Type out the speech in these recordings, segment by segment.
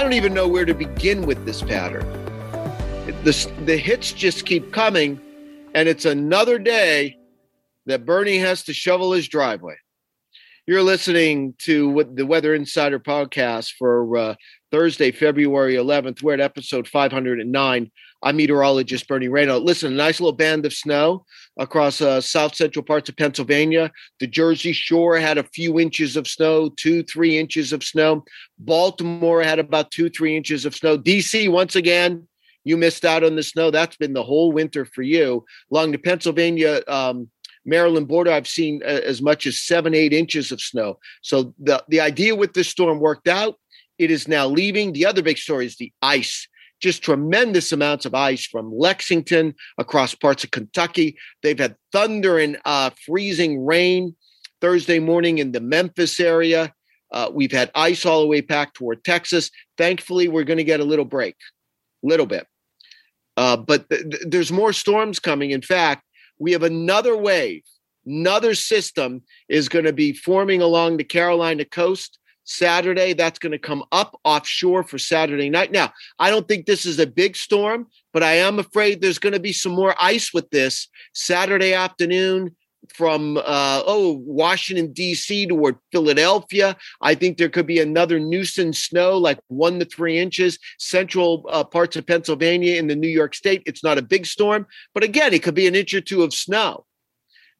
I don't even know where to begin with this pattern. The, the hits just keep coming, and it's another day that Bernie has to shovel his driveway. You're listening to the Weather Insider podcast for uh, Thursday, February 11th. We're at episode 509. I'm meteorologist Bernie Rayno. Listen, a nice little band of snow across uh, south central parts of Pennsylvania. The Jersey Shore had a few inches of snow, two, three inches of snow. Baltimore had about two, three inches of snow. DC, once again, you missed out on the snow. That's been the whole winter for you. Along the Pennsylvania, um, Maryland border, I've seen uh, as much as seven, eight inches of snow. So the, the idea with this storm worked out. It is now leaving. The other big story is the ice just tremendous amounts of ice from Lexington across parts of Kentucky. They've had thunder and uh, freezing rain Thursday morning in the Memphis area. Uh, we've had ice all the way back toward Texas. Thankfully, we're going to get a little break, little bit. Uh, but th- th- there's more storms coming. In fact, we have another wave, another system is going to be forming along the Carolina coast Saturday. That's going to come up offshore for Saturday night. Now, I don't think this is a big storm, but I am afraid there's going to be some more ice with this Saturday afternoon from uh, oh Washington D.C. toward Philadelphia. I think there could be another nuisance snow, like one to three inches, central uh, parts of Pennsylvania in the New York State. It's not a big storm, but again, it could be an inch or two of snow.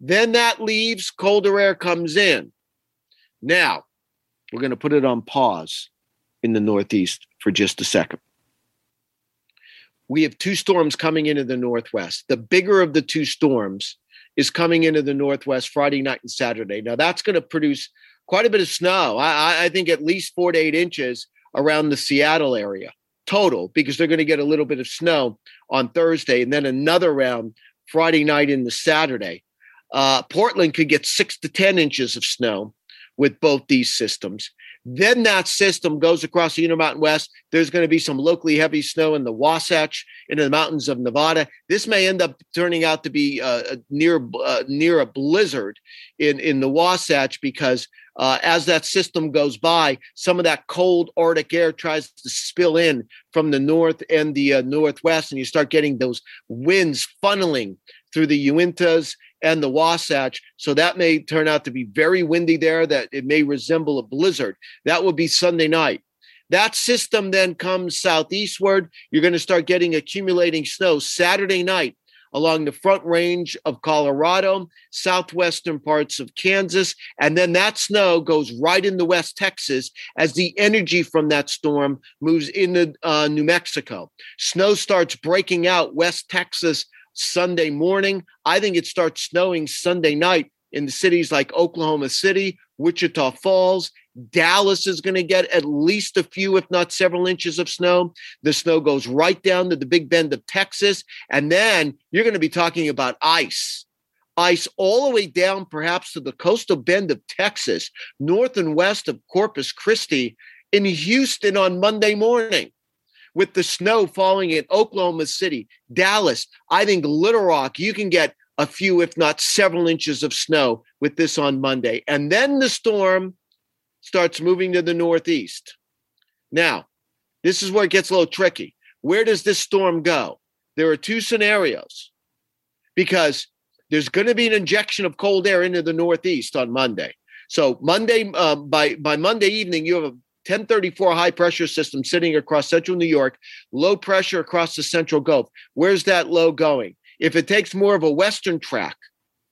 Then that leaves, colder air comes in. Now, we're going to put it on pause in the Northeast for just a second. We have two storms coming into the Northwest. The bigger of the two storms is coming into the Northwest Friday night and Saturday. Now, that's going to produce quite a bit of snow. I, I think at least four to eight inches around the Seattle area total, because they're going to get a little bit of snow on Thursday and then another round Friday night into Saturday. Uh, Portland could get six to 10 inches of snow with both these systems. Then that system goes across the Intermountain West. There's going to be some locally heavy snow in the Wasatch, in the mountains of Nevada. This may end up turning out to be uh, near uh, near a blizzard in in the Wasatch because uh, as that system goes by, some of that cold Arctic air tries to spill in from the north and the uh, northwest, and you start getting those winds funneling through the Uintas and the Wasatch. So that may turn out to be very windy there, that it may resemble a blizzard. That will be Sunday night. That system then comes southeastward. You're going to start getting accumulating snow Saturday night along the front range of Colorado, southwestern parts of Kansas. And then that snow goes right into West Texas as the energy from that storm moves into uh, New Mexico. Snow starts breaking out West Texas Sunday morning. I think it starts snowing Sunday night in the cities like Oklahoma City, Wichita Falls. Dallas is going to get at least a few, if not several inches of snow. The snow goes right down to the Big Bend of Texas. And then you're going to be talking about ice. Ice all the way down, perhaps to the coastal bend of Texas, north and west of Corpus Christi, in Houston on Monday morning with the snow falling in Oklahoma City, Dallas, I think Little Rock, you can get a few, if not several inches of snow with this on Monday. And then the storm starts moving to the northeast. Now, this is where it gets a little tricky. Where does this storm go? There are two scenarios because there's going to be an injection of cold air into the northeast on Monday. So Monday, uh, by by Monday evening, you have a 1034 high pressure system sitting across central New York, low pressure across the central Gulf. Where's that low going? If it takes more of a western track,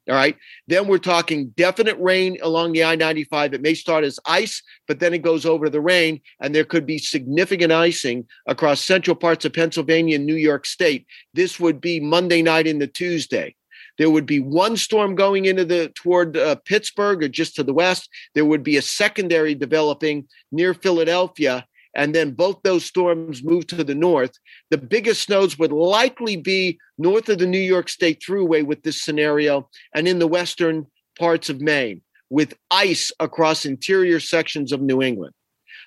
all right, then we're talking definite rain along the I 95. It may start as ice, but then it goes over to the rain, and there could be significant icing across central parts of Pennsylvania and New York State. This would be Monday night into Tuesday. There would be one storm going into the toward uh, Pittsburgh or just to the west. There would be a secondary developing near Philadelphia, and then both those storms move to the north. The biggest snows would likely be north of the New York State Thruway with this scenario, and in the western parts of Maine with ice across interior sections of New England.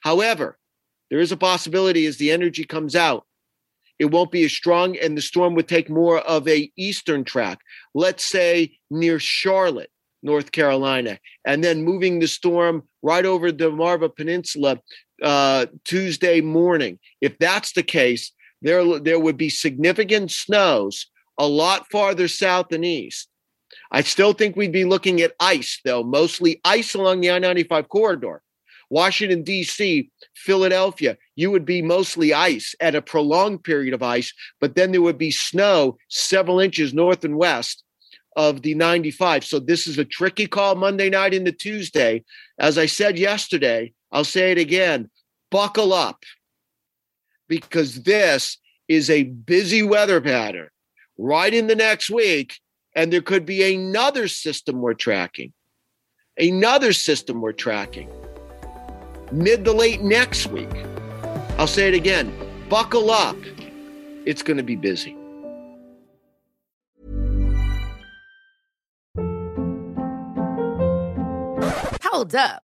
However, there is a possibility as the energy comes out it won't be as strong and the storm would take more of a eastern track let's say near charlotte north carolina. And then moving the storm right over the marva peninsula uh, tuesday morning. If that's the case there, there would be significant snows a lot farther south and east. I still think we'd be looking at ice though mostly ice along the i-95 corridor Washington, D.C., Philadelphia, you would be mostly ice at a prolonged period of ice, but then there would be snow several inches north and west of the 95. So this is a tricky call Monday night into Tuesday. As I said yesterday, I'll say it again buckle up because this is a busy weather pattern right in the next week. And there could be another system we're tracking, another system we're tracking mid to late next week. I'll say it again buckle up. It's going to be busy. Hold up.